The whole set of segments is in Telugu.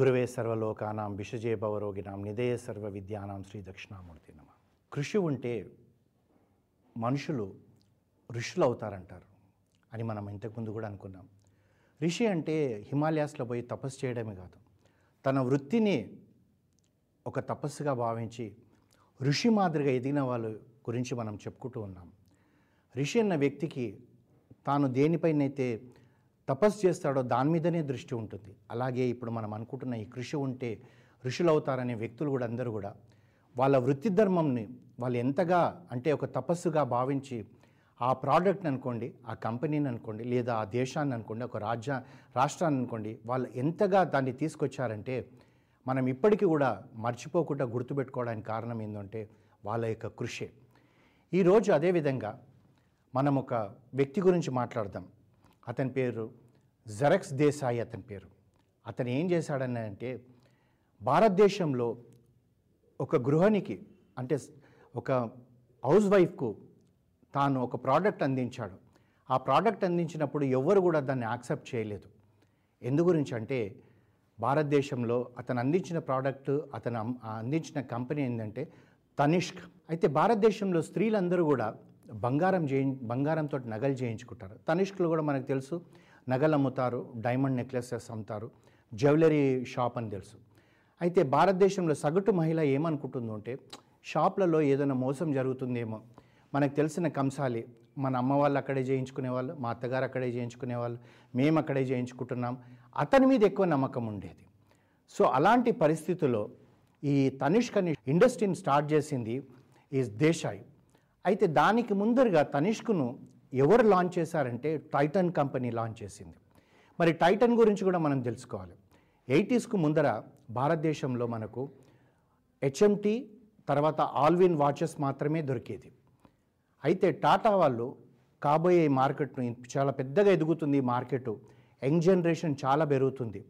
గురువే సర్వలోకానాం విషజే భవరోగినాం నిధేయ సర్వ విద్యానాం శ్రీ దక్షిణామూర్తి నమ. కృషి ఉంటే మనుషులు ఋషులు అవుతారంటారు అని మనం ఇంతకుముందు కూడా అనుకున్నాం. ఋషి అంటే హిమాలయాస్లో పోయి తపస్సు చేయడమే కాదు. తన వృత్తిని ఒక తపస్సుగా భావించి ఋషి మాదిరిగా ఎదిగిన వాళ్ళ గురించి మనం చెప్పుకుంటూ ఉన్నాం. ఋషి అన్న వ్యక్తికి తాను దేనిపైనైతే తపస్సు చేస్తాడో దాని మీదనే దృష్టి ఉంటుంది. అలాగే ఇప్పుడు మనం అనుకుంటున్న ఈ కృషి ఉంటే ఋషులు అవుతారనే వ్యక్తులు కూడా అందరూ కూడా వాళ్ళ వృత్తి ధర్మంని వాళ్ళు ఎంతగా అంటే ఒక తపస్సుగా భావించి ఆ ప్రోడక్ట్ని అనుకోండి ఆ కంపెనీని అనుకోండి లేదా ఆ దేశాన్ని అనుకోండి ఒక రాజ్య రాష్ట్రాన్ని అనుకోండి వాళ్ళు ఎంతగా దాన్ని తీసుకొచ్చారంటే మనం ఇప్పటికీ కూడా మర్చిపోకుండా గుర్తుపెట్టుకోవడానికి కారణం ఏంటంటే వాళ్ళ యొక్క కృషి. ఈరోజు అదేవిధంగా మనం ఒక వ్యక్తి గురించి మాట్లాడదాం. అతని పేరు జరక్స్ దేశాయి అతని పేరు. అతను ఏం చేశాడని అంటే భారతదేశంలో ఒక గృహిణికి అంటే ఒక హౌస్ వైఫ్కు తాను ఒక ప్రోడక్ట్ అందించాడు. ఆ ప్రోడక్ట్ అందించినప్పుడు ఎవరు కూడా దాన్ని యాక్సెప్ట్ చేయలేదు. ఎందు గురించి అంటే భారతదేశంలో అతను అందించిన ప్రోడక్ట్ అతను అందించిన కంపెనీ ఏంటంటే తనిష్క్. అయితే భారతదేశంలో స్త్రీలందరూ కూడా బంగారం చేయి బంగారంతో నగలు చేయించుకుంటారు. తనిష్కులు కూడా మనకు తెలుసు నగలు అమ్ముతారు డైమండ్ నెక్లెసెస్ అమ్ముతారు జ్యువెలరీ షాప్ అని తెలుసు. అయితే భారతదేశంలో సగటు మహిళ ఏమనుకుంటుందో అంటే షాప్లలో ఏదైనా మోసం జరుగుతుందేమో. మనకు తెలిసిన కంసాలి మన అమ్మ వాళ్ళు అక్కడే చేయించుకునేవాళ్ళు మా అత్తగారు అక్కడే చేయించుకునేవాళ్ళు మేము అక్కడే చేయించుకుంటున్నాం. అతని మీద ఎక్కువ నమ్మకం ఉండేది. సో అలాంటి పరిస్థితుల్లో ఈ తనిష్క్ అనే ఇండస్ట్రీని స్టార్ట్ చేసింది ఈ దేశాయ్. అయితే దానికి ముందరగా తనిష్క్ను ఎవరు లాంచ్ చేశారంటే టైటన్ కంపెనీ లాంచ్ చేసింది. మరి టైటన్ గురించి కూడా మనం తెలుసుకోవాలి. ఎయిటీస్కు ముందర భారతదేశంలో మనకు హెచ్ఎంటీ తర్వాత ఆల్విన్ వాచెస్ మాత్రమే దొరికేది. అయితే టాటా వాళ్ళు కాబోయే మార్కెట్ను చాలా పెద్దగా ఎదుగుతుంది మార్కెట్. యంగ్ జనరేషన్ చాలా పెరుగుతుంది.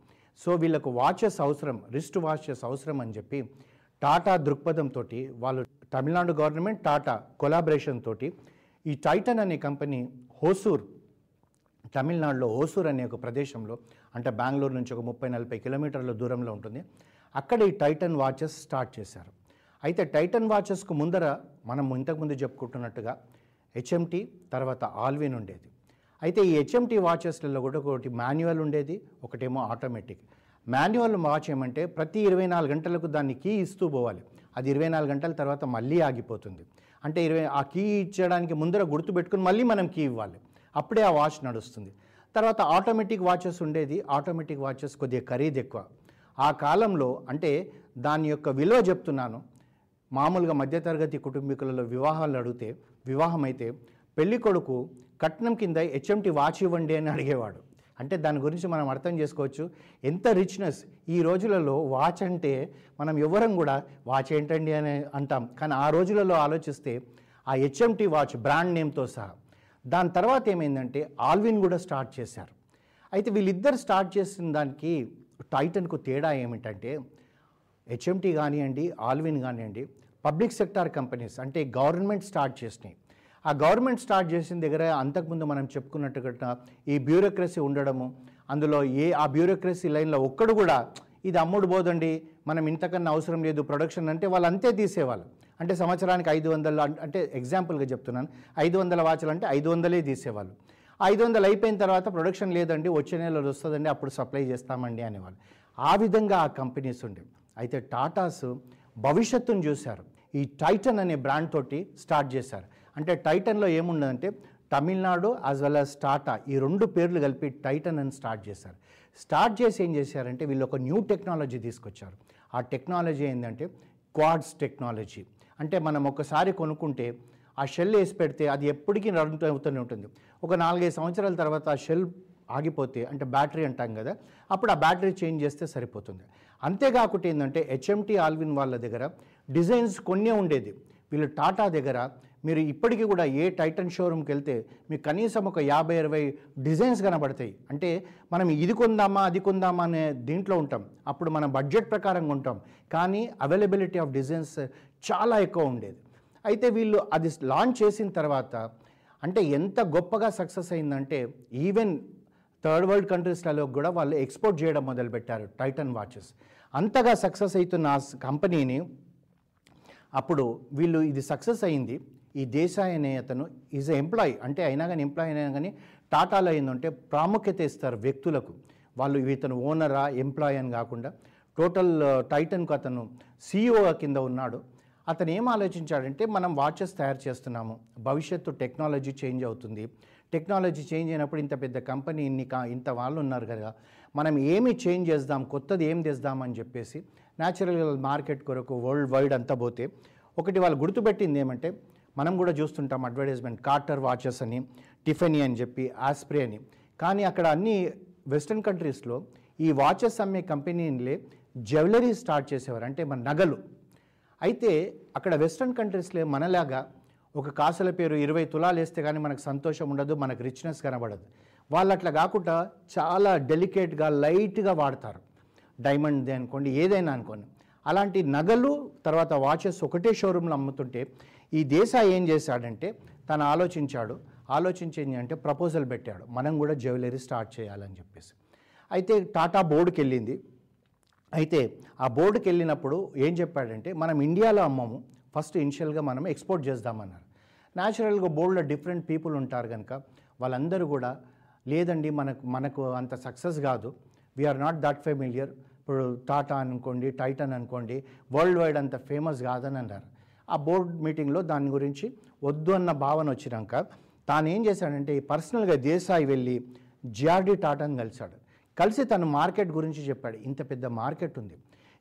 సో వీళ్ళకు వాచెస్ అవసరం రిస్ట్ వాచెస్ అవసరం అని చెప్పి టాటా దృక్పథంతో వాళ్ళు తమిళనాడు గవర్నమెంట్ టాటా కొలాబరేషన్ తోటి ఈ టైటన్ అనే కంపెనీ హోసూర్ తమిళనాడులో హోసూర్ అనే ఒక ప్రదేశంలో అంటే బెంగళూరు నుంచి ఒక ముప్పై నలభై కిలోమీటర్ల దూరంలో ఉంటుంది. అక్కడ ఈ టైటన్ వాచెస్ స్టార్ట్ చేశారు. అయితే టైటన్ వాచెస్కు ముందర మనం ఇంతకుముందు చెప్పుకుంటున్నట్టుగా హెచ్ఎంటీ తర్వాత ఆల్విన్ ఉండేది. అయితే ఈ హెచ్ఎంటీ వాచెస్లలో కూడా ఒకటి మాన్యువల్ ఉండేది ఒకటేమో ఆటోమేటిక్. మాన్యువల్ వాచ్ ఏమంటే ప్రతి ఇరవై నాలుగు గంటలకు దాన్ని కీ ఇస్తూ పోవాలి. అది ఇరవై నాలుగు గంటల తర్వాత మళ్ళీ ఆగిపోతుంది. అంటే ఇరవై ఆ కీ ఇచ్చడానికి ముందర గుర్తు పెట్టుకుని మళ్ళీ మనం కీ ఇవ్వాలి. అప్పుడే ఆ వాచ్ నడుస్తుంది. తర్వాత ఆటోమేటిక్ వాచెస్ ఉండేది. ఆటోమేటిక్ వాచెస్ కొద్దిగా ఖరీదు ఎక్కువ. ఆ కాలంలో అంటే దాని యొక్క విలువ చెప్తున్నాను. మామూలుగా మధ్యతరగతి కుటుంబీకులలో వివాహాలు అడిగితే వివాహం అయితే పెళ్ళికొడుకు కట్నం కింద హెచ్ఎంటి వాచ్ ఇవ్వండి అని అడిగేవాడు. అంటే దాని గురించి మనం అర్థం చేసుకోవచ్చు. ఎంత రిచ్నెస్ ఈ రోజులలో వాచ్ అంటే మనం ఎవరం కూడా వాచ్ ఏంటండి అని అంటాం. కానీ ఆ రోజులలో ఆలోచిస్తే ఆ హెచ్ఎంటి వాచ్ బ్రాండ్ నేమ్తో సహా. దాని తర్వాత ఏమైందంటే ఆల్విన్ కూడా స్టార్ట్ చేశారు. అయితే వీళ్ళిద్దరు స్టార్ట్ చేసిన దానికి టైటన్కు తేడా ఏమిటంటే హెచ్ఎంటీ కానివ్వండి ఆల్విన్ కానివ్వండి పబ్లిక్ సెక్టార్ కంపెనీస్ అంటే గవర్నమెంట్ స్టార్ట్ చేసినాయి. ఆ గవర్నమెంట్ స్టార్ట్ చేసిన దగ్గర అంతకుముందు మనం చెప్పుకున్నట్టుగా ఈ బ్యూరోక్రసీ ఉండడము అందులో ఏ ఆ బ్యూరోక్రసీ లైన్లో ఒక్కడు కూడా ఇది అమ్ముడు పోదండి మనం ఇంతకన్నా అవసరం లేదు ప్రొడక్షన్ అంటే వాళ్ళు అంతే తీసేవాళ్ళు. అంటే సంవత్సరానికి ఐదు వందలు అంటే ఎగ్జాంపుల్గా చెప్తున్నాను ఐదు వందల వాచలు అంటే ఐదు వందలే తీసేవాళ్ళు. ఐదు వందలు అయిపోయిన తర్వాత ప్రొడక్షన్ లేదండి వచ్చే నెలలో వస్తుందండి అప్పుడు సప్లై చేస్తామండి అనేవాళ్ళు. ఆ విధంగా ఆ కంపెనీస్ ఉండేవి అయితే టాటాస్ భవిష్యత్తును చూశారు. ఈ టైటన్ అనే బ్రాండ్ తోటి స్టార్ట్ చేశారు. అంటే టైటన్లో ఏముండదంటే Tamil Nadu as well as Tata ఈ రెండు పేర్లు కలిపి టైటన్ అని స్టార్ట్ చేశారు. స్టార్ట్ చేసి ఏం చేశారంటే వీళ్ళు ఒక న్యూ టెక్నాలజీ తీసుకొచ్చారు. ఆ టెక్నాలజీ ఏంటంటే క్వాడ్స్ టెక్నాలజీ. అంటే మనం ఒకసారి కొనుక్కుంటే ఆ షెల్ వేసి పెడితే అది ఎప్పటికీ రన్ అవుతూనే ఉంటుంది. ఒక నాలుగైదు సంవత్సరాల తర్వాత ఆ షెల్ ఆగిపోతే అంటే బ్యాటరీ అంటాం కదా అప్పుడు ఆ బ్యాటరీ చేంజ్ చేస్తే సరిపోతుంది. అంతేకాకుండా ఏంటంటే హెచ్ఎంటీ ఆల్విన్ వాళ్ళ దగ్గర డిజైన్స్ కొన్నే ఉండేది. వీళ్ళు టాటా దగ్గర మీరు ఇప్పటికీ కూడా ఏ టైటన్ షోరూమ్కి వెళ్తే మీకు కనీసం ఒక యాభై ఇరవై డిజైన్స్ కనబడతాయి. అంటే మనం ఇది కొందామా అది కొందామా అనే దీంట్లో ఉంటాం. అప్పుడు మన బడ్జెట్ ప్రకారంగా ఉంటాం. కానీ అవైలబిలిటీ ఆఫ్ డిజైన్స్ చాలా ఎక్కువ ఉండేది. అయితే వీళ్ళు అది లాంచ్ చేసిన తర్వాత అంటే ఎంత గొప్పగా సక్సెస్ అయిందంటే ఈవెన్ థర్డ్ వరల్డ్ కంట్రీస్లలో కూడా వాళ్ళు ఎక్స్పోర్ట్ చేయడం మొదలుపెట్టారు టైటన్ వాచెస్ అంతగా సక్సెస్ అవుతున్న ఆ కంపెనీని అప్పుడు వీళ్ళు ఇది సక్సెస్ అయింది. ఈ దేశాయ్ అనే అతను ఈజ్ ఎంప్లాయీ అంటే అయినా కానీ ఎంప్లాయీ అయినా కానీ టాటాలో ఏంటంటే ప్రాముఖ్యత ఇస్తారు వ్యక్తులకు. వాళ్ళు ఇతను ఓనరా ఎంప్లాయీ అని కాకుండా టోటల్ టైటన్కు uh, అతను సీఈఓ కింద ఉన్నాడు. అతను ఏం ఆలోచించాడంటే మనం వాచెస్ తయారు చేస్తున్నాము. భవిష్యత్తు టెక్నాలజీ చేంజ్ అవుతుంది. టెక్నాలజీ చేంజ్ అయినప్పుడు ఇంత పెద్ద కంపెనీ ఇన్ని కా ఇంత వాళ్ళు ఉన్నారు కదా. మనం ఏమి చేంజ్ చేద్దాం కొత్తది ఏం తెద్దాం అని చెప్పేసి న్యాచురల్ మార్కెట్ కొరకు వరల్డ్ వైడ్ అంతా పోతే ఒకటి వాళ్ళు గుర్తుపెట్టింది ఏమంటే మనం కూడా చూస్తుంటాం అడ్వర్టైజ్మెంట్ కార్టర్ వాచెస్ అని టిఫెనీ అని చెప్పి ఆస్ప్రే అని. కానీ అక్కడ అన్ని వెస్ట్రన్ కంట్రీస్లో ఈ వాచెస్ అమ్మే కంపెనీలే జ్యువెలరీ స్టార్ట్ చేసేవారు అంటే మన నగలు. అయితే అక్కడ వెస్ట్రన్ కంట్రీస్లో మనలాగా ఒక కాసుల పేరు ఇరవై తులాలు వేస్తే కానీ మనకు సంతోషం ఉండదు మనకు రిచ్నెస్ కనబడదు. వాళ్ళు అట్లా కాకుండా చాలా డెలికేట్గా లైట్గా వాడతారు. డైమండ్ అనుకోండి ఏదైనా అనుకోండి. అలాంటి నగలు తర్వాత వాచెస్ ఒకటే షోరూంలో అమ్ముతుంటే ఈ దేశ ఏం చేశాడంటే తను ఆలోచించాడు. ఆలోచించింది అంటే ప్రపోజల్ పెట్టాడు. మనం కూడా జ్యువెలరీ స్టార్ట్ చేయాలని చెప్పేసి. అయితే టాటా బోర్డుకి వెళ్ళింది. అయితే ఆ బోర్డుకి వెళ్ళినప్పుడు ఏం చెప్పాడంటే మనం ఇండియాలో అమ్మము. ఫస్ట్ ఇనిషియల్గా మనం ఎక్స్పోర్ట్ చేద్దామన్నారు. న్యాచురల్గా బోర్డులో డిఫరెంట్ పీపుల్ ఉంటారు కనుక వాళ్ళందరూ కూడా లేదండి మనకు మనకు అంత సక్సెస్ కాదు. వీఆర్ నాట్ దట్ ఫెమిలియర్ ఇప్పుడు టాటా అనుకోండి టైటన్ అనుకోండి వరల్డ్ వైడ్ అంత ఫేమస్ కాదని అన్నారు ఆ బోర్డ్ మీటింగ్లో దాని గురించి వద్దు అన్న భావన వచ్చినాక తాను ఏం చేశాడంటే పర్సనల్గా దేశాయి వెళ్ళి జిఆర్డి టాటాను కలిశాడు. కలిసి తను మార్కెట్ గురించి చెప్పాడు. ఇంత పెద్ద మార్కెట్ ఉంది.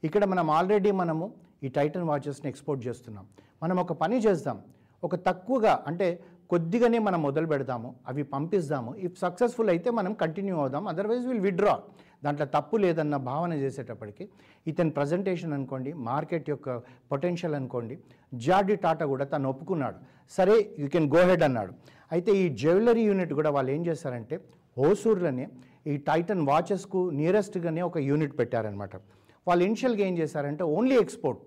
ఇక్కడ మనం ఆల్రెడీ మనము ఈ టైటన్ వాచెస్ని ఎక్స్పోర్ట్ చేస్తున్నాం. మనం ఒక పని చేద్దాం ఒక తక్కువగా అంటే కొద్దిగానే మనం మొదలు పెడదాము అవి పంపిస్తాము. ఇఫ్ సక్సెస్ఫుల్ అయితే మనం కంటిన్యూ అవుదాం. అదర్వైజ్ విల్ విడ్రా దాంట్లో తప్పు లేదన్న భావన చేసేటప్పటికి ఇతని ప్రజెంటేషన్ అనుకోండి మార్కెట్ యొక్క పొటెన్షియల్ అనుకోండి జార్డి టాటా కూడా తను ఒప్పుకున్నాడు. సరే యూ కెన్ గో హెడ్ అన్నాడు. అయితే ఈ జ్యువెలరీ యూనిట్ కూడా వాళ్ళు ఏం చేశారంటే హోసూర్లోనే ఈ టైటన్ వాచెస్కు నియరెస్ట్గానే ఒక యూనిట్ పెట్టారనమాట వాళ్ళు ఇనిషియల్గా ఏం చేశారంటే ఓన్లీ ఎక్స్పోర్ట్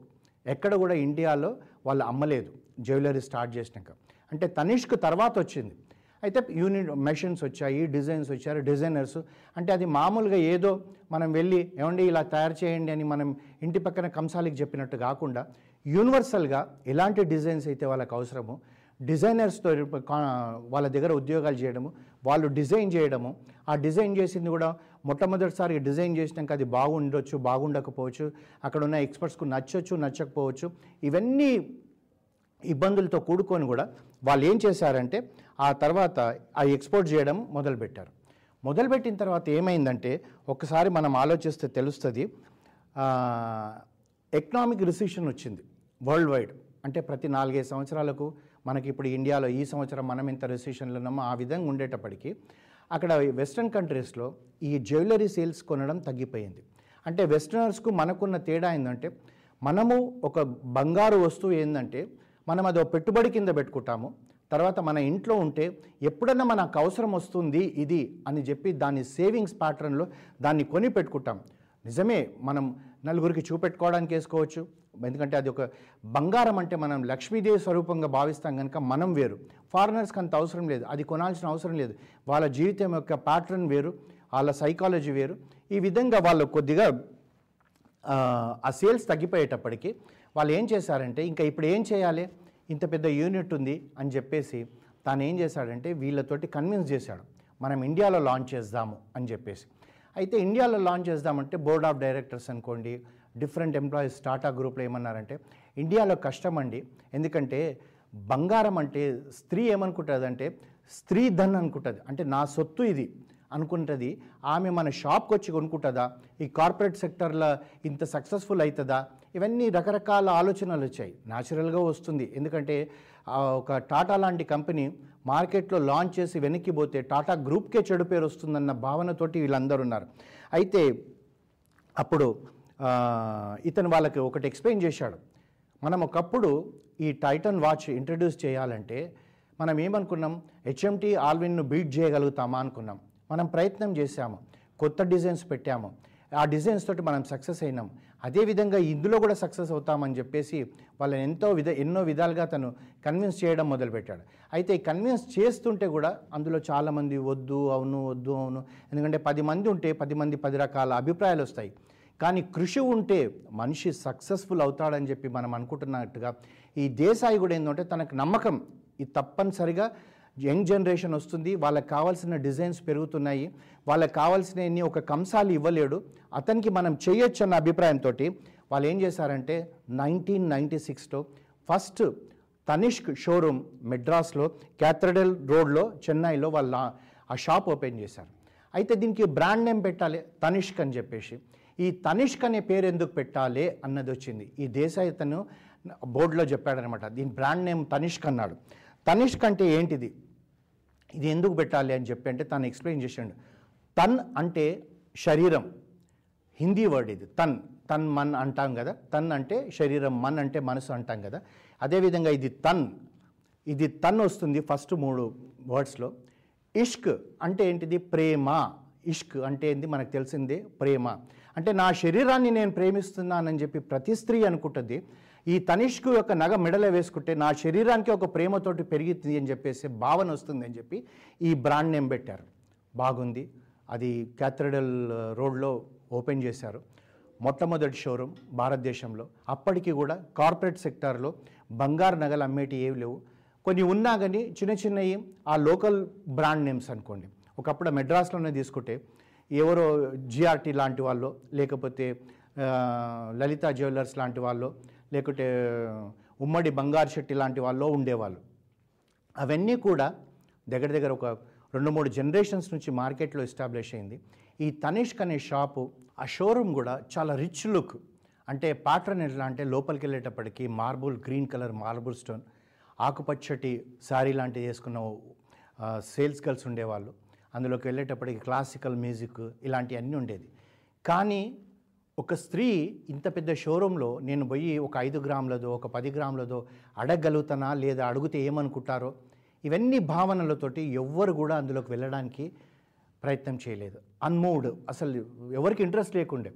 ఎక్కడ కూడా ఇండియాలో వాళ్ళు అమ్మలేదు జ్యువెలరీ స్టార్ట్ చేసినాక. అంటే తనిష్క్ తర్వాత వచ్చింది. అయితే యూనిట్ మెషిన్స్ వచ్చాయి డిజైన్స్ వచ్చారు డిజైనర్స్. అంటే అది మామూలుగా ఏదో మనం వెళ్ళి ఏమండి ఇలా తయారు చేయండి అని మనం ఇంటి పక్కన కంసాలికి చెప్పినట్టు కాకుండా యూనివర్సల్గా ఎలాంటి డిజైన్స్ అయితే వాళ్ళకి అవసరము. డిజైనర్స్తో వాళ్ళ దగ్గర ఉద్యోగాలు చేయడము వాళ్ళు డిజైన్ చేయడము. ఆ డిజైన్ చేసింది కూడా మొట్టమొదటిసారి డిజైన్ చేసినాక అది బాగుండొచ్చు బాగుండకపోవచ్చు. అక్కడ ఉన్న ఎక్స్పర్ట్స్కు నచ్చొచ్చు నచ్చకపోవచ్చు. ఇవన్నీ ఇబ్బందులతో కూడుకొని కూడా వాళ్ళు ఏం చేశారంటే ఆ తర్వాత ఆ ఎక్స్పోర్ట్ చేయడం మొదలుపెట్టారు. మొదలుపెట్టిన తర్వాత ఏమైందంటే ఒకసారి మనం ఆలోచిస్తే తెలుస్తుంది ఎకనామిక్ రిసిషన్ వచ్చింది వరల్డ్ వైడ్ అంటే ప్రతి నాలుగైదు సంవత్సరాలకు మనకి ఇప్పుడు ఇండియాలో ఈ సంవత్సరం మనం ఇంత రిసిషన్లో ఉన్నామో ఆ విధంగా ఉండేటప్పటికి అక్కడ వెస్ట్రన్ కంట్రీస్లో ఈ జ్యువెలరీ సేల్స్ కొనడం తగ్గిపోయింది. అంటే వెస్టర్నర్స్కు మనకున్న తేడా ఏంటంటే మనము ఒక బంగారు వస్తువు ఏంటంటే మనం అది ఒక పెట్టుబడి కింద పెట్టుకుంటాము. తర్వాత మన ఇంట్లో ఉంటే ఎప్పుడన్నా మనకు అవసరం వస్తుంది ఇది అని చెప్పి దాన్ని సేవింగ్స్ ప్యాటర్న్లో దాన్ని కొని పెట్టుకుంటాం. నిజమే మనం నలుగురికి చూపెట్టుకోవడానికి వేసుకోవచ్చు. ఎందుకంటే అది ఒక బంగారం అంటే మనం లక్ష్మీదేవి స్వరూపంగా భావిస్తాం కనుక మనం వేరు. ఫారినర్స్కి అంత అవసరం లేదు. అది కొనాల్సిన అవసరం లేదు. వాళ్ళ జీవితం యొక్క ప్యాటర్న్ వేరు. వాళ్ళ సైకాలజీ వేరు. ఈ విధంగా వాళ్ళు కొద్దిగా ఆ, ఆ సేల్స్ తగ్గిపోయేటప్పటికి వాళ్ళు ఏం చేశారంటే ఇంకా ఇప్పుడు ఏం చేయాలి? ఇంత పెద్ద యూనిట్ ఉంది అని చెప్పేసి తాను ఏం చేశాడంటే వీళ్ళతోటి కన్విన్స్ చేశాడు. మనం ఇండియాలో లాంచ్ చేద్దాము అని చెప్పేసి. అయితే ఇండియాలో లాంచ్ చేద్దామంటే బోర్డ్ ఆఫ్ డైరెక్టర్స్ అనుకోండి డిఫరెంట్ ఎంప్లాయీస్ టాటా గ్రూప్లో ఏమన్నారంటే ఇండియాలో కష్టం అండి. ఎందుకంటే బంగారం అంటే స్త్రీ ఏమనుకుంటుంది అంటే స్త్రీ ధన్ అనుకుంటుంది. అంటే నా సొత్తు ఇది. అనుకుంటుంది. ఆమె మన షాప్కి వచ్చి కొనుక్కుంటుందా? ఈ కార్పొరేట్ సెక్టర్లో ఇంత సక్సెస్ఫుల్ అవుతుందా ఇవన్నీ రకరకాల ఆలోచనలు వచ్చాయి. న్యాచురల్గా వస్తుంది. ఎందుకంటే ఒక టాటా లాంటి కంపెనీ మార్కెట్లో లాంచ్ చేసి వెనక్కి పోతే టాటా గ్రూప్కే చెడు పేరు వస్తుందన్న భావనతోటి వీళ్ళందరూ ఉన్నారు. అయితే అప్పుడు ఇతను వాళ్ళకి ఒకటి ఎక్స్ప్లెయిన్ చేశాడు. మనం ఒకప్పుడు ఈ టైటన్ వాచ్ ఇంట్రడ్యూస్ చేయాలంటే మనం ఏమనుకున్నాం? హెచ్ఎంటీ ఆల్విన్ను బీట్ చేయగలుగుతామా అనుకున్నాం. మనం ప్రయత్నం చేశాము. కొత్త డిజైన్స్ పెట్టాము. ఆ డిజైన్స్ తోటి మనం సక్సెస్ అయినాం. అదేవిధంగా ఇందులో కూడా సక్సెస్ అవుతామని చెప్పేసి వాళ్ళని ఎంతో విధ ఎన్నో విధాలుగా తను కన్విన్స్ చేయడం మొదలుపెట్టాడు. అయితే కన్విన్స్ చేస్తుంటే కూడా అందులో చాలామంది వద్దు అవును వద్దు అవును. ఎందుకంటే పది మంది ఉంటే పది మంది పది రకాల అభిప్రాయాలు వస్తాయి. కానీ కృషి ఉంటే మనిషి సక్సెస్ఫుల్ అవుతాడని చెప్పి మనం అనుకుంటున్నట్టుగా ఈ దేశాయి కూడా ఏంటంటే తనకు నమ్మకం. ఇది తప్పనిసరిగా యంగ్ జనరేషన్ వస్తుంది వాళ్ళకి కావాల్సిన డిజైన్స్ పెరుగుతున్నాయి వాళ్ళకి కావాల్సిన ఒక కంసాలు ఇవ్వలేడు. అతనికి మనం చేయొచ్చు అన్న అభిప్రాయంతో వాళ్ళు ఏం చేశారంటే నైన్టీన్ నైంటీ సిక్స్లో ఫస్ట్ తనిష్క్ షోరూమ్ మెడ్రాస్లో క్యాథడ్రల్ రోడ్లో చెన్నైలో వాళ్ళ ఆ షాప్ ఓపెన్ చేశారు. అయితే దీనికి బ్రాండ్ నేమ్ పెట్టాలి తనిష్క్ అని చెప్పేసి. ఈ తనిష్క్ అనే పేరు ఎందుకు పెట్టాలి అన్నది వచ్చింది. ఈ దేశాయి తను బోర్డులో చెప్పాడనమాట దీని బ్రాండ్ నేమ్ తనిష్క్ అన్నాడు. తనిష్క్ అంటే ఏంటిది? ఇది ఎందుకు పెట్టాలి అని చెప్పి అంటే తను ఎక్స్ప్లెయిన్ చేసిండు. తన్ అంటే శరీరం. హిందీ వర్డ్ ఇది. తన్. తన్ మన్ అంటాం కదా. తన్ అంటే శరీరం. మన్ అంటే మనసు అంటాం కదా. అదేవిధంగా ఇది తన్. ఇది తన్ వస్తుంది ఫస్ట్ మూడు వర్డ్స్లో ఇష్క్ అంటే ఏంటిది? ప్రేమ. ఇష్క్ అంటే ఏంది? మనకు తెలిసిందే ప్రేమ. అంటే నా శరీరాన్ని నేను ప్రేమిస్తున్నానని చెప్పి ప్రతి స్త్రీ అనుకుంటుంది. ఈ తనిష్కు యొక్క నగ మెడలో వేసుకుంటే నా శరీరానికి ఒక ప్రేమతోటి పెరిగింది అని చెప్పేసి భావన వస్తుంది అని చెప్పి ఈ బ్రాండ్ నేమ్ పెట్టారు. బాగుంది. అది క్యాథడ్రల్ రోడ్లో ఓపెన్ చేశారు. మొట్టమొదటి షోరూమ్ భారతదేశంలో. అప్పటికి కూడా కార్పొరేట్ సెక్టార్లో బంగారు నగలు అమ్మేటి ఏవి లేవు. కొన్ని ఉన్నా కానీ చిన్న చిన్నవి ఆ లోకల్ బ్రాండ్ నేమ్స్ అనుకోండి. ఒకప్పుడు మెడ్రాస్లోనే తీసుకుంటే ఎవరో జిఆర్టీ లాంటి వాళ్ళు లేకపోతే లలిత జ్యువెలర్స్ లాంటి వాళ్ళు లేకుంటే ఉమ్మడి బంగారు శెట్టి లాంటి వాళ్ళు ఉండేవాళ్ళు. అవన్నీ కూడా దగ్గర దగ్గర ఒక రెండు మూడు జనరేషన్స్ నుంచి మార్కెట్లో ఎస్టాబ్లిష్ అయింది. ఈ తనిష్క్ అనే షాపు ఆ షోరూమ్ కూడా చాలా రిచ్ లుక్ అంటే ప్యాటర్న్ ఎట్లా అంటే లోపలికి వెళ్ళేటప్పటికి marble green colour marble stone ఆకుపచ్చటి sari లాంటివి వేసుకున్న సేల్స్ గర్ల్స్ ఉండేవాళ్ళు. అందులోకి వెళ్ళేటప్పటికి క్లాసికల్ మ్యూజిక్ ఇలాంటివన్నీ ఉండేది. కానీ ఒక స్త్రీ ఇంత పెద్ద షోరూంలో నేను పోయి ఒక ఐదు గ్రాములదో ఒక పది గ్రాములదో అడగలుగుతానా లేదా అడిగితే ఏమనుకుంటారో ఇవన్నీ భావనలతోటి ఎవ్వరు కూడా అందులోకి వెళ్ళడానికి ప్రయత్నం చేయలేదు. అన్మూవ్డ్. అసలు ఎవరికి ఇంట్రెస్ట్ లేకుండే.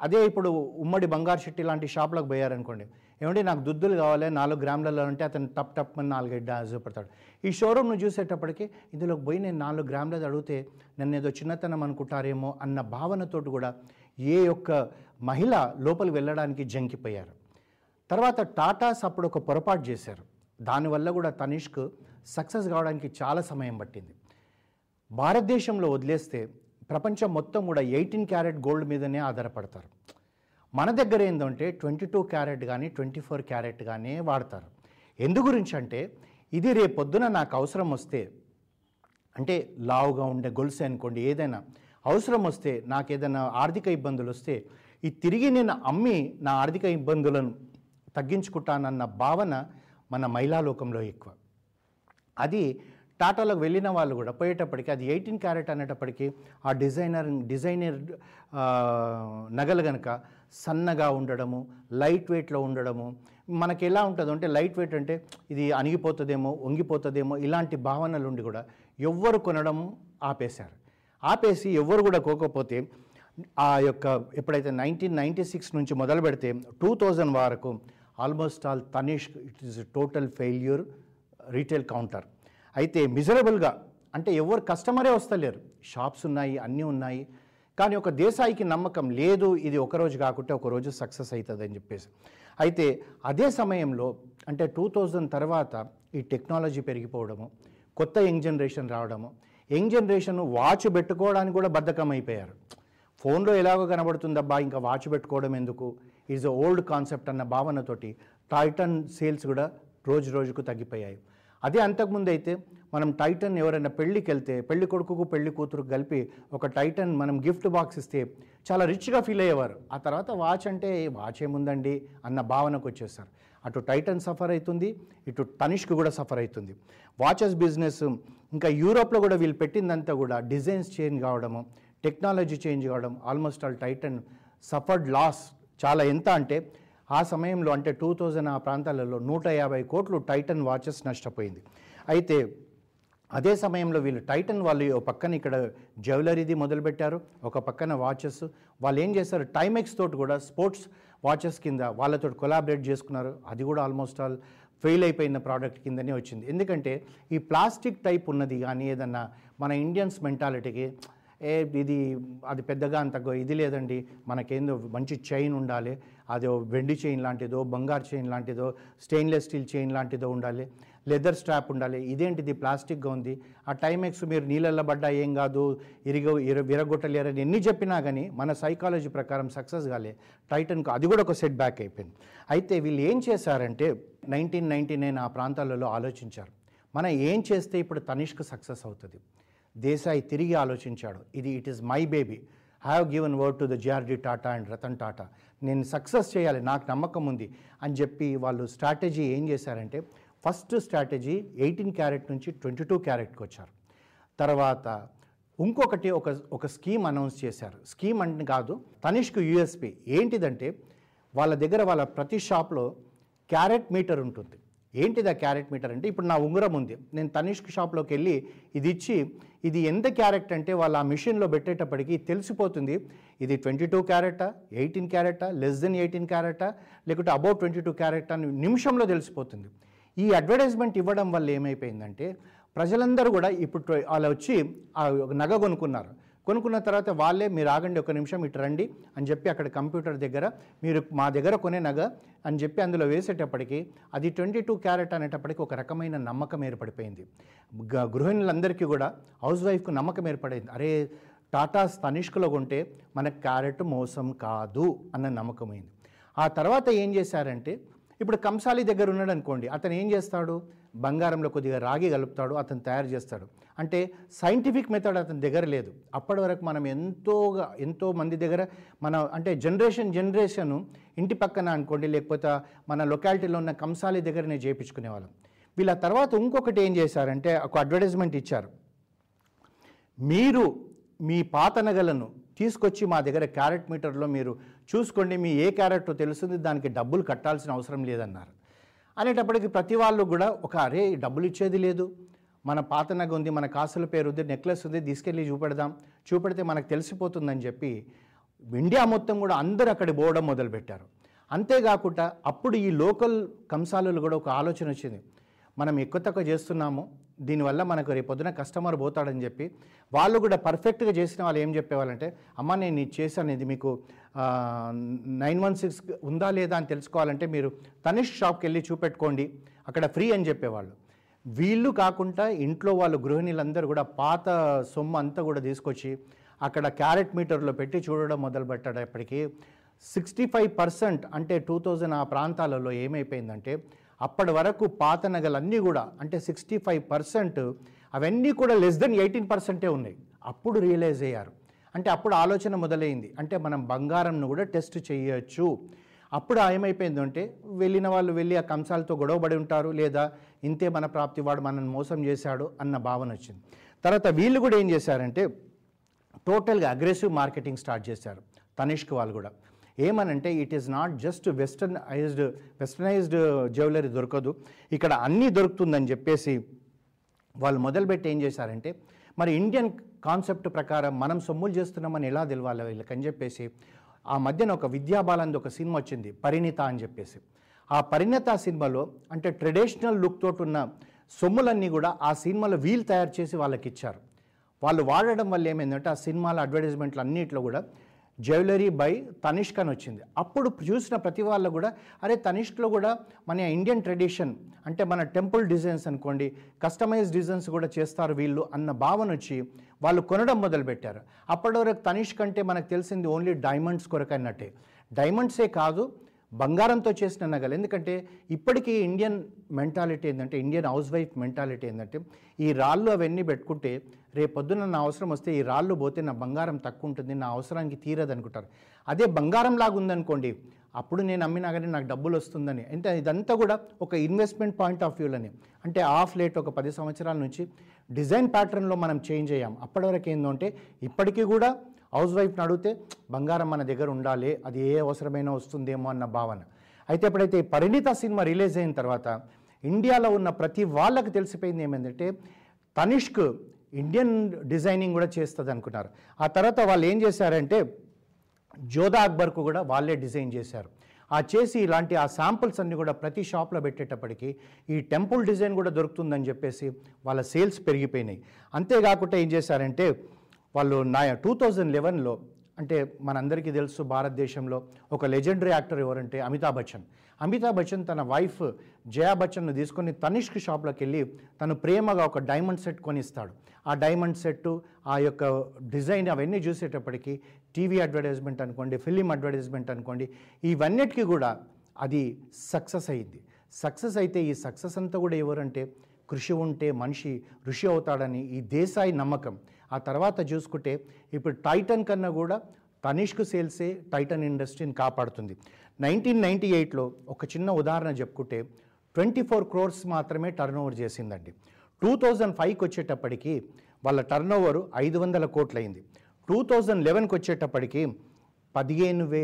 అదే ఇప్పుడు ఉమ్మడి బంగారు చెట్టి లాంటి షాప్లకు పోయారనుకోండి. ఏమంటే నాకు దుద్దులు కావాలి నాలుగు గ్రాములలో అంటే అతను టప్ టప్ అని నాలుగైదు ఆశపడతాడు ఈ షోరూమ్ను చూసేటప్పటికి ఇందులోకి పోయి నేను నాలుగు గ్రాములది అడిగితే నన్ను ఏదో చిన్నతనం అనుకుంటారేమో అన్న భావనతోటి కూడా ఏ ఒక్క మహిళ లోపలికి వెళ్ళడానికి జంకిపోయారు. తర్వాత టాటాస్ అప్పుడు ఒక పొరపాటు చేశారు. దానివల్ల కూడా తనిష్క్ సక్సెస్ కావడానికి చాలా సమయం పట్టింది. భారతదేశంలో వదిలేస్తే ప్రపంచం మొత్తం కూడా ఎయిటీన్ క్యారెట్ గోల్డ్ మీదనే ఆధారపడతారు. మన దగ్గర ఏంటంటే ట్వంటీ టూ క్యారెట్ కానీ ట్వంటీ ఫోర్ క్యారెట్ కానీ వాడతారు. ఎందు గురించి అంటే ఇది రేపొద్దున నాకు అవసరం వస్తే అంటే లావుగా ఉండే గొలుసు అనుకోండి ఏదైనా అవసరం వస్తే నాకు ఏదైనా ఆర్థిక ఇబ్బందులు వస్తే ఈ తిరిగి నేను అమ్మి నా ఆర్థిక ఇబ్బందులను తగ్గించుకుంటానన్న భావన మన మహిళా లోకంలో ఎక్కువ. అది టాటాలోకి వెళ్ళిన వాళ్ళు కూడా పోయేటప్పటికి అది ఎయిటీన్ క్యారెట్ అనేటప్పటికీ ఆ డిజైనర్ డిజైనర్ నగలు కనుక సన్నగా ఉండడము లైట్ వెయిట్లో ఉండడము మనకి ఎలా ఉంటుందో అంటే లైట్ వెయిట్ అంటే ఇది అణిగిపోతుందేమో వంగిపోతుందేమో ఇలాంటి భావనలు ఉండి కూడా ఎవ్వరు కొనడం ఆపేశారు. ఆపేసి ఎవ్వరు కూడా కోకపోతే ఆ యొక్క ఎప్పుడైతే నైన్టీన్ నైంటీ సిక్స్ నుంచి మొదలు పెడితే టూ థౌజండ్ వరకు almost all Tanishq it is total failure retail counter. అయితే మిజరబుల్గా అంటే ఎవరు కస్టమరే వస్తలేరు. షాప్స్ ఉన్నాయి అన్నీ ఉన్నాయి. కానీ ఒక దేశాయికి నమ్మకం లేదు ఇది ఒక రోజు కాకుంటే ఒకరోజు సక్సెస్ అవుతుంది అని చెప్పేసి. అయితే అదే సమయంలో అంటే టూ థౌజండ్ తర్వాత ఈ టెక్నాలజీ పెరిగిపోవడము కొత్త యంగ్ జనరేషన్ రావడము యంగ్ జనరేషన్ వాచ్ పెట్టుకోవడానికి కూడా బద్ధకం అయిపోయారు ఫోన్లో ఎలాగో కనబడుతుందబ్బా ఇంకా వాచ్ పెట్టుకోవడం ఎందుకు? ఈజ్ ఓల్డ్ కాన్సెప్ట్ అన్న భావనతోటి టైటన్ సేల్స్ కూడా రోజు రోజుకు తగ్గిపోయాయి. అదే అంతకుముందు అయితే మనం టైటన్ ఎవరైనా పెళ్ళికి వెళ్తే పెళ్ళి కొడుకుకు పెళ్ళి కూతురు కలిపి ఒక టైటన్ మనం గిఫ్ట్ బాక్స్ ఇస్తే చాలా రిచ్గా ఫీల్ అయ్యేవారు. ఆ తర్వాత వాచ్ అంటే వాచ్ ఏముందండి? అన్న భావనకు వచ్చేస్తారు. అటు టైటన్ సఫర్ అవుతుంది ఇటు తనిష్క్ కూడా సఫర్ అవుతుంది వాచెస్ బిజినెస్ ఇంకా యూరోప్లో కూడా వీళ్ళు పెట్టిందంతా కూడా డిజైన్స్ చేంజ్ కావడము టెక్నాలజీ చేంజ్ కావడం almost all Titan suffered loss చాలా ఎంత అంటే ఆ సమయంలో అంటే టూ థౌజండ్ ఆ ప్రాంతాలలో నూట యాభై కోట్లు టైటన్ వాచెస్ నష్టపోయింది. అయితే అదే సమయంలో వీళ్ళు టైటన్ వాళ్ళు ఒక పక్కన ఇక్కడ జ్యువెలరీది మొదలుపెట్టారు. ఒక పక్కన వాచెస్. వాళ్ళు ఏం చేశారు? టైమెక్స్ తోటి కూడా స్పోర్ట్స్ వాచెస్ కింద వాళ్ళతో కొలాబరేట్ చేసుకున్నారు. అది కూడా ఆల్మోస్ట్ ఆల్ ఫెయిల్ అయిపోయిన ప్రోడక్ట్ కిందనే వచ్చింది. ఎందుకంటే ఈ ప్లాస్టిక్ టైప్ ఉన్నది కానీ ఏదన్నా మన ఇండియన్స్ మెంటాలిటీకి ఏ ఇది అది పెద్దగా అంత ఇది లేదండి. మనకేందో మంచి చైన్ ఉండాలి. అదో వెండి చైన్ లాంటిదో బంగారు చైన్ లాంటిదో స్టెయిన్లెస్ స్టీల్ చైన్ లాంటిదో ఉండాలి. లెదర్ స్ట్రాప్ ఉండాలి. ఇదేంటిది? ప్లాస్టిక్గా ఉంది. ఆ టైమెక్స్ మీరు నీళ్ళల్లో పడ్డా ఏం కాదు. ఇరిగ ఇర విరగొట్టలేరని ఎన్ని చెప్పినా కానీ మన సైకాలజీ ప్రకారం సక్సెస్ కాలే. టైటన్కు అది కూడా ఒక సెట్ బ్యాక్ అయిపోయింది. అయితే వీళ్ళు ఏం చేశారంటే నైన్టీన్ నైన్టీ నైన్ ఆ ప్రాంతాలలో ఆలోచించారు. మనం ఏం చేస్తే ఇప్పుడు తనిష్క్ సక్సెస్ అవుతుంది? దేశాయి తిరిగి ఆలోచించాడు. ఇది it is my baby have given word to the JRD Tata and Ratan Tata నేను సక్సెస్ చేయాలి నాకు నమ్మకం ఉంది అని చెప్పి వాళ్ళు స్ట్రాటజీ ఏం చేశారంటే ఫస్ట్ స్ట్రాటజీ ఎయిటీన్ క్యారెట్ నుంచి ట్వంటీ టూ క్యారెట్కి వచ్చారు. తర్వాత ఇంకొకటి ఒక ఒక స్కీమ్ అనౌన్స్ చేశారు. స్కీమ్ అంటే కాదు తనిష్క్ యూఎస్పి ఏంటిదంటే వాళ్ళ దగ్గర వాళ్ళ ప్రతి షాప్లో క్యారెట్ మీటర్ ఉంటుంది. ఏంటిది ఆ క్యారెట్ మీటర్ అంటే? ఇప్పుడు నా ఉంగరం ఉంది. నేను తనిష్క్ షాప్లోకి వెళ్ళి ఇది ఇచ్చి ఇది ఎంత క్యారెట్ అంటే వాళ్ళు ఆ మిషన్లో పెట్టేటప్పటికి తెలిసిపోతుంది. ఇది ట్వంటీ టూ క్యారెటా? ఎయిటీన్ క్యారెటా? లెస్ దెన్ ఎయిటీన్ క్యారెటా? లేకుంటే అబౌవ్ ట్వంటీ టూ క్యారెట్ అని నిమిషంలో తెలిసిపోతుంది. ఈ అడ్వర్టైజ్మెంట్ ఇవ్వడం వల్ల ఏమైపోయిందంటే ప్రజలందరూ కూడా ఇప్పుడు వాళ్ళు వచ్చి ఆ నగ కొనుక్కున్నారు. కొనుక్కున్న తర్వాత వాళ్ళే మీరు ఆగండి ఒక నిమిషం ఇటు రండి అని చెప్పి అక్కడ కంప్యూటర్ దగ్గర మీరు మా దగ్గర కొనే నగ అని చెప్పి అందులో వేసేటప్పటికి అది ట్వంటీ టూ క్యారెట్ అనేటప్పటికి ఒక రకమైన నమ్మకం ఏర్పడిపోయింది. గ- గృహిణులందరికీ కూడా హౌస్ వైఫ్కు నమ్మకం ఏర్పడింది. అరే టాటా తనిష్కలో కొంటే మనకు క్యారెట్ మోసం కాదు అన్న నమ్మకమైంది ఆ తర్వాత ఏం చేశారంటే ఇప్పుడు కంసాలి దగ్గర ఉన్నాడు అనుకోండి అతను ఏం చేస్తాడు? బంగారంలో కొద్దిగా రాగి కలుపుతాడు అతను తయారు చేస్తాడు. అంటే సైంటిఫిక్ మెథడ్ అతని దగ్గర లేదు. అప్పటి వరకు మనం ఎంతోగా ఎంతో మంది దగ్గర మన అంటే జనరేషన్ జనరేషన్ ఇంటి పక్కన అనుకోండి లేకపోతే మన లొకాలిటీలో ఉన్న కంసాలి దగ్గరనే చేయించుకునేవాళ్ళం వీళ్ళ. తర్వాత ఇంకొకటి ఏం చేశారంటే ఒక అడ్వర్టైజ్మెంట్ ఇచ్చారు. మీరు మీ పాత నగలను తీసుకొచ్చి మా దగ్గర క్యారెట్ మీటర్లో మీరు చూసుకోండి మీ ఏ క్యారెక్టర్ తెలుస్తుంది దానికి డబ్బులు కట్టాల్సిన అవసరం లేదన్నారు. అనేటప్పటికి ప్రతి వాళ్ళు కూడా ఒక అరే డబ్బులు ఇచ్చేది లేదు. మన పాత నగ ఉంది మన కాసుల పేరు ఉంది నెక్లెస్ ఉంది తీసుకెళ్ళి చూపెడదాం చూపెడితే మనకు తెలిసిపోతుందని చెప్పి ఇండియా మొత్తం కూడా అందరూ అక్కడ పోవడం మొదలుపెట్టారు. అంతేకాకుండా అప్పుడు ఈ లోకల్ కంసాలలో కూడా ఒక ఆలోచన వచ్చింది. మనం ఎక్కువ తక్కువ చేస్తున్నాము దీనివల్ల మనకు రేపొద్దున కస్టమర్ పోతాడని చెప్పి వాళ్ళు కూడా పర్ఫెక్ట్గా చేసిన వాళ్ళు ఏం చెప్పేవాళ్ళంటే అమ్మ నేను ఇది చేశాను ఇది మీకు నైన్ వన్ సిక్స్ ఉందా లేదా అని తెలుసుకోవాలంటే మీరు తనిష్ షాప్కి వెళ్ళి చూపెట్టుకోండి. అక్కడ ఫ్రీ అని చెప్పేవాళ్ళు. వీళ్ళు కాకుండా ఇంట్లో వాళ్ళు గృహిణులందరూ కూడా పాత సొమ్ము అంతా కూడా తీసుకొచ్చి అక్కడ క్యారెట్ మీటర్లో పెట్టి చూడడం మొదలు పెట్టేటప్పటికి సిక్స్టీ ఫైవ్ పర్సెంట్ అంటే టూ థౌజండ్ ఆ ప్రాంతాలలో ఏమైపోయిందంటే అప్పటి వరకు పాత నగలన్నీ కూడా అంటే సిక్స్టీ ఫైవ్ పర్సెంట్ అవన్నీ కూడా లెస్ దెన్ ఎయిటీన్ పర్సెంటే ఉన్నాయి. అప్పుడు రియలైజ్ అయ్యారు. అంటే అప్పుడు ఆలోచన మొదలైంది. అంటే మనం బంగారంను కూడా టెస్ట్ చేయొచ్చు. అప్పుడు ఏమైపోయిందంటే వెళ్ళిన వాళ్ళు వెళ్ళి ఆ కంసాలతో గొడవబడి ఉంటారు. లేదా ఇంతే మన ప్రాప్తి వాడు మనల్ని మోసం చేశాడు అన్న భావన వచ్చింది. తర్వాత వీళ్ళు కూడా ఏం చేశారంటే టోటల్గా అగ్రెసివ్ మార్కెటింగ్ స్టార్ట్ చేశారు. తనిష్క్ వాళ్ళు కూడా. ఏమనంటే it is not just westernized westernized jewellery దొరకదు. ఇక్కడ అన్నీ దొరుకుతుందని చెప్పేసి వాళ్ళు మొదలుపెట్టి ఏం చేశారంటే మరి ఇండియన్ కాన్సెప్ట్ ప్రకారం మనం సొమ్ములు చేస్తున్నామని ఎలా తెలవాలి వీళ్ళకని చెప్పేసి ఆ మధ్యన ఒక విద్యాబాలంది ఒక సినిమా వచ్చింది పరిణిత అని చెప్పేసి. ఆ పరిణిత సినిమాలో అంటే ట్రెడిషనల్ లుక్ తోటి ఉన్న సొమ్ములన్నీ కూడా ఆ సినిమాలో వీల్ తయారు చేసి వాళ్ళకి ఇచ్చారు వాళ్ళు వాడడం వల్ల ఏమైందంటే ఆ సినిమాల అడ్వర్టైజ్మెంట్లు అన్నింటిలో కూడా జ్యువెలరీ బై తనిష్క్ అని వచ్చింది. అప్పుడు చూసిన ప్రతి వాళ్ళు కూడా అరే తనిష్క్లో కూడా మన ఇండియన్ ట్రెడిషన్ అంటే మన టెంపుల్ డిజైన్స్ అనుకోండి కస్టమైజ్ డిజైన్స్ కూడా చేస్తారు వీళ్ళు అన్న భావన వచ్చి వాళ్ళు కొనడం మొదలుపెట్టారు. అప్పటి వరకు తనిష్క్ అంటే మనకు తెలిసింది ఓన్లీ డైమండ్స్ కొరకు అన్నట్టే డైమండ్సే కాదు బంగారంతో చేసిన నగలు. ఎందుకంటే ఇప్పటికీ ఇండియన్ మెంటాలిటీ ఏంటంటే ఇండియన్ హౌస్ వైఫ్ మెంటాలిటీ ఏంటంటే ఈ రాళ్ళు అవన్నీ పెట్టుకుంటే రేపొద్దున నా అవసరం వస్తే ఈ రాళ్ళు పోతే నా బంగారం తక్కువ ఉంటుంది నా అవసరానికి తీరదు అనుకుంటారు అదే బంగారం లాగా ఉందనుకోండి అప్పుడు నేను అమ్మినా కానీ నాకు డబ్బులు వస్తుందని. అంటే ఇదంతా కూడా ఒక ఇన్వెస్ట్మెంట్ పాయింట్ ఆఫ్ వ్యూలని. అంటే ఆఫ్ లేట్ ఒక పది సంవత్సరాల నుంచి డిజైన్ ప్యాటర్న్లో మనం చేంజ్ అయ్యాం. అప్పటి వరకు ఏంటంటే ఇప్పటికీ కూడా హౌస్ వైఫ్ని అడిగితే బంగారం మన దగ్గర ఉండాలి అది ఏ అవసరమైనా వస్తుందేమో అన్న భావన. అయితే ఎప్పుడైతే పరిణిత సినిమా రిలీజ్ అయిన తర్వాత ఇండియాలో ఉన్న ప్రతి వాళ్ళకి తెలిసిపోయింది ఏమైందంటే తనిష్క్ ఇండియన్ డిజైనింగ్ కూడా చేస్తుంది అనుకున్నారు. ఆ తర్వాత వాళ్ళు ఏం చేశారంటే జోధా అక్బర్కు కూడా వాళ్ళే డిజైన్ చేశారు. ఆ చేసి ఇలాంటి ఆ శాంపుల్స్ అన్నీ కూడా ప్రతి షాప్లో పెట్టేటప్పటికి ఈ టెంపుల్ డిజైన్ కూడా దొరుకుతుందని చెప్పేసి వాళ్ళ సేల్స్ పెరిగిపోయినాయి. అంతేకాకుండా ఏం చేశారంటే వాళ్ళు నా టూ థౌజండ్ లెవెన్లో అంటే మనందరికీ తెలుసు భారతదేశంలో ఒక లెజెండరీ యాక్టర్ ఎవరంటే అమితాబ్ బచ్చన్. అమితాబ్ బచ్చన్ తన వైఫ్ జయా బచ్చన్ను తీసుకొని తనిష్క్ షాప్లోకి వెళ్ళి తను ప్రేమగా ఒక డైమండ్ సెట్ కొనిస్తాడు. ఆ డైమండ్ సెట్ ఆ యొక్క డిజైన్ అవన్నీ చూసేటప్పటికి టీవీ అడ్వర్టైజ్మెంట్ అనుకోండి ఫిలిం అడ్వర్టైజ్మెంట్ అనుకోండి ఇవన్నిటికీ కూడా అది సక్సెస్ అయింది సక్సెస్ అయితే ఈ సక్సెస్ అంతా కూడా ఎవరంటే కృషి ఉంటే మనిషి ఋషి అవుతాడని ఈ దేశాయి నమ్మకం. ఆ తర్వాత చూసుకుంటే ఇప్పుడు టైటన్ కన్నా కూడా తనిష్క్ సేల్సే టైటన్ ఇండస్ట్రీని కాపాడుతుంది. నైన్టీన్ నైంటీ ఎయిట్లో ఒక చిన్న ఉదాహరణ చెప్పుకుంటే ట్వంటీ ఫోర్ క్రోర్స్ మాత్రమే టర్న్ ఓవర్ చేసిందండి. టూ థౌజండ్ ఫైవ్కి వచ్చేటప్పటికి వాళ్ళ టర్న్ ఓవర్ ఐదు వందల కోట్లయింది. టూ థౌజండ్ లెవెన్కి వచ్చేటప్పటికి పదిహేను వే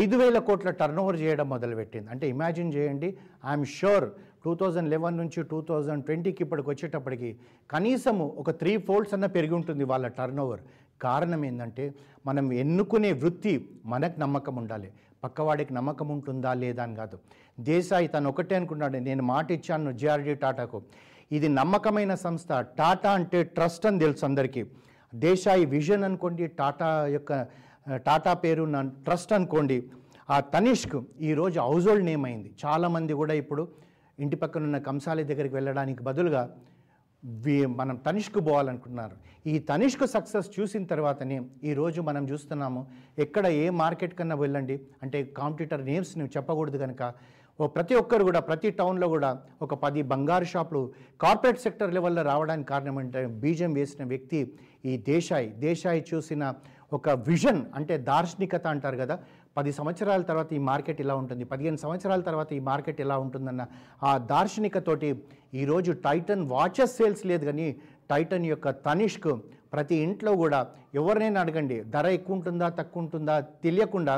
ఐదు వేల కోట్ల టర్న్ ఓవర్ చేయడం మొదలుపెట్టింది. అంటే ఇమాజిన్ చేయండి I'm sure two thousand eleven నుంచి టూ థౌజండ్ ట్వంటీకి ఇప్పటికి వచ్చేటప్పటికి కనీసము ఒక త్రీ ఫోల్డ్స్ అన్న పెరిగి ఉంటుంది వాళ్ళ టర్న్ ఓవర్ కారణం ఏంటంటే మనం ఎన్నుకునే వృత్తి మనకు నమ్మకం ఉండాలి. పక్కవాడికి నమ్మకం ఉంటుందా లేదా అని కాదు. దేశాయి తను ఒకటే అనుకున్నాడు నేను మాట ఇచ్చాను జేఆర్డీ టాటాకు. ఇది నమ్మకమైన సంస్థ టాటా అంటే ట్రస్ట్ అని తెలుసు అందరికీ. దేశాయి విజన్ అనుకోండి టాటా యొక్క టాటా పేరు నా ట్రస్ట్ అనుకోండి. ఆ తనిష్క్ ఈరోజు హౌస్ హోల్డ్ నేమ్ అయింది. చాలామంది కూడా ఇప్పుడు ఇంటి పక్కన ఉన్న కంసాలి దగ్గరికి వెళ్ళడానికి బదులుగా మనం తనిష్క్ పోవాలనుకుంటున్నారు. ఈ తనిష్కు సక్సెస్ చూసిన తర్వాతనే ఈరోజు మనం చూస్తున్నాము ఎక్కడ ఏ మార్కెట్ కన్నా వెళ్ళండి అంటే కాంపిటీటర్ నేమ్స్ నువ్వు చెప్పకూడదు కనుక ఓ ప్రతి ఒక్కరు కూడా ప్రతి టౌన్లో కూడా ఒక పది బంగారు షాపులు కార్పొరేట్ సెక్టర్ లెవెల్లో రావడానికి కారణం అంటే బీజం వేసిన వ్యక్తి ఈ దేశాయి. దేశాయి చూసిన ఒక విజన్ అంటే దార్శనికత అంటారు కదా పది సంవత్సరాల తర్వాత ఈ మార్కెట్ ఇలా ఉంటుంది పదిహేను సంవత్సరాల తర్వాత ఈ మార్కెట్ ఇలా ఉంటుందన్న ఆ దార్శనికతోటి ఈరోజు టైటన్ వాచెస్ సేల్స్ లేదు కానీ టైటన్ యొక్క తనిష్క్ ప్రతి ఇంట్లో కూడా ఎవరినైనా అడగండి ధర ఎక్కువ ఉంటుందా తక్కువ ఉంటుందా తెలియకుండా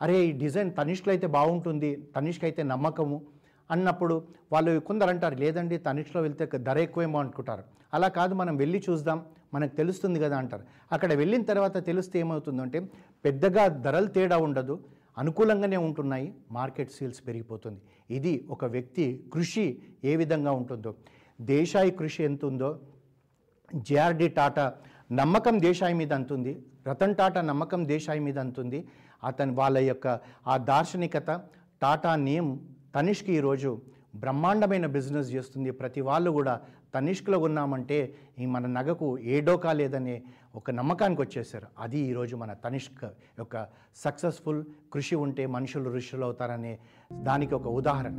అరే ఈ డిజైన్ తనిష్క్లో అయితే బాగుంటుంది తనిష్క్ అయితే నమ్మకము అన్నప్పుడు వాళ్ళు కొందరు అంటారు లేదండి తనిష్లో వెళ్తే ధర ఎక్కువేమో అనుకుంటారు. అలా కాదు మనం వెళ్ళి చూద్దాం మనకు తెలుస్తుంది కదా అంటారు. అక్కడ వెళ్ళిన తర్వాత తెలిస్తే ఏమవుతుందంటే పెద్దగా ధరలు తేడా ఉండదు అనుకూలంగానే ఉంటున్నాయి మార్కెట్ సేల్స్ పెరిగిపోతుంది. ఇది ఒక వ్యక్తి కృషి ఏ విధంగా ఉంటుందో. దేశాయి కృషి ఎంత ఉందో జేఆర్డి టాటా నమ్మకం దేశాయి మీద అంతుంది రతన్ టాటా నమ్మకం దేశాయి మీద అంతుంది. అతని వాళ్ళ యొక్క ఆ దార్శనికత టాటా నేమ్ తనిష్కి ఈరోజు బ్రహ్మాండమైన బిజినెస్ చేస్తుంది. ప్రతి వాళ్ళు కూడా తనిష్క్లో ఉన్నామంటే ఈ మన నగకు ఏ డోకా లేదనే ఒక నమ్మకానికి వచ్చేసారు అది ఈరోజు మన తనిష్క్ యొక్క సక్సెస్ఫుల్ కృషి ఉంటే మనుషులు ఋషులు అవుతారనే దానికి ఒక ఉదాహరణ.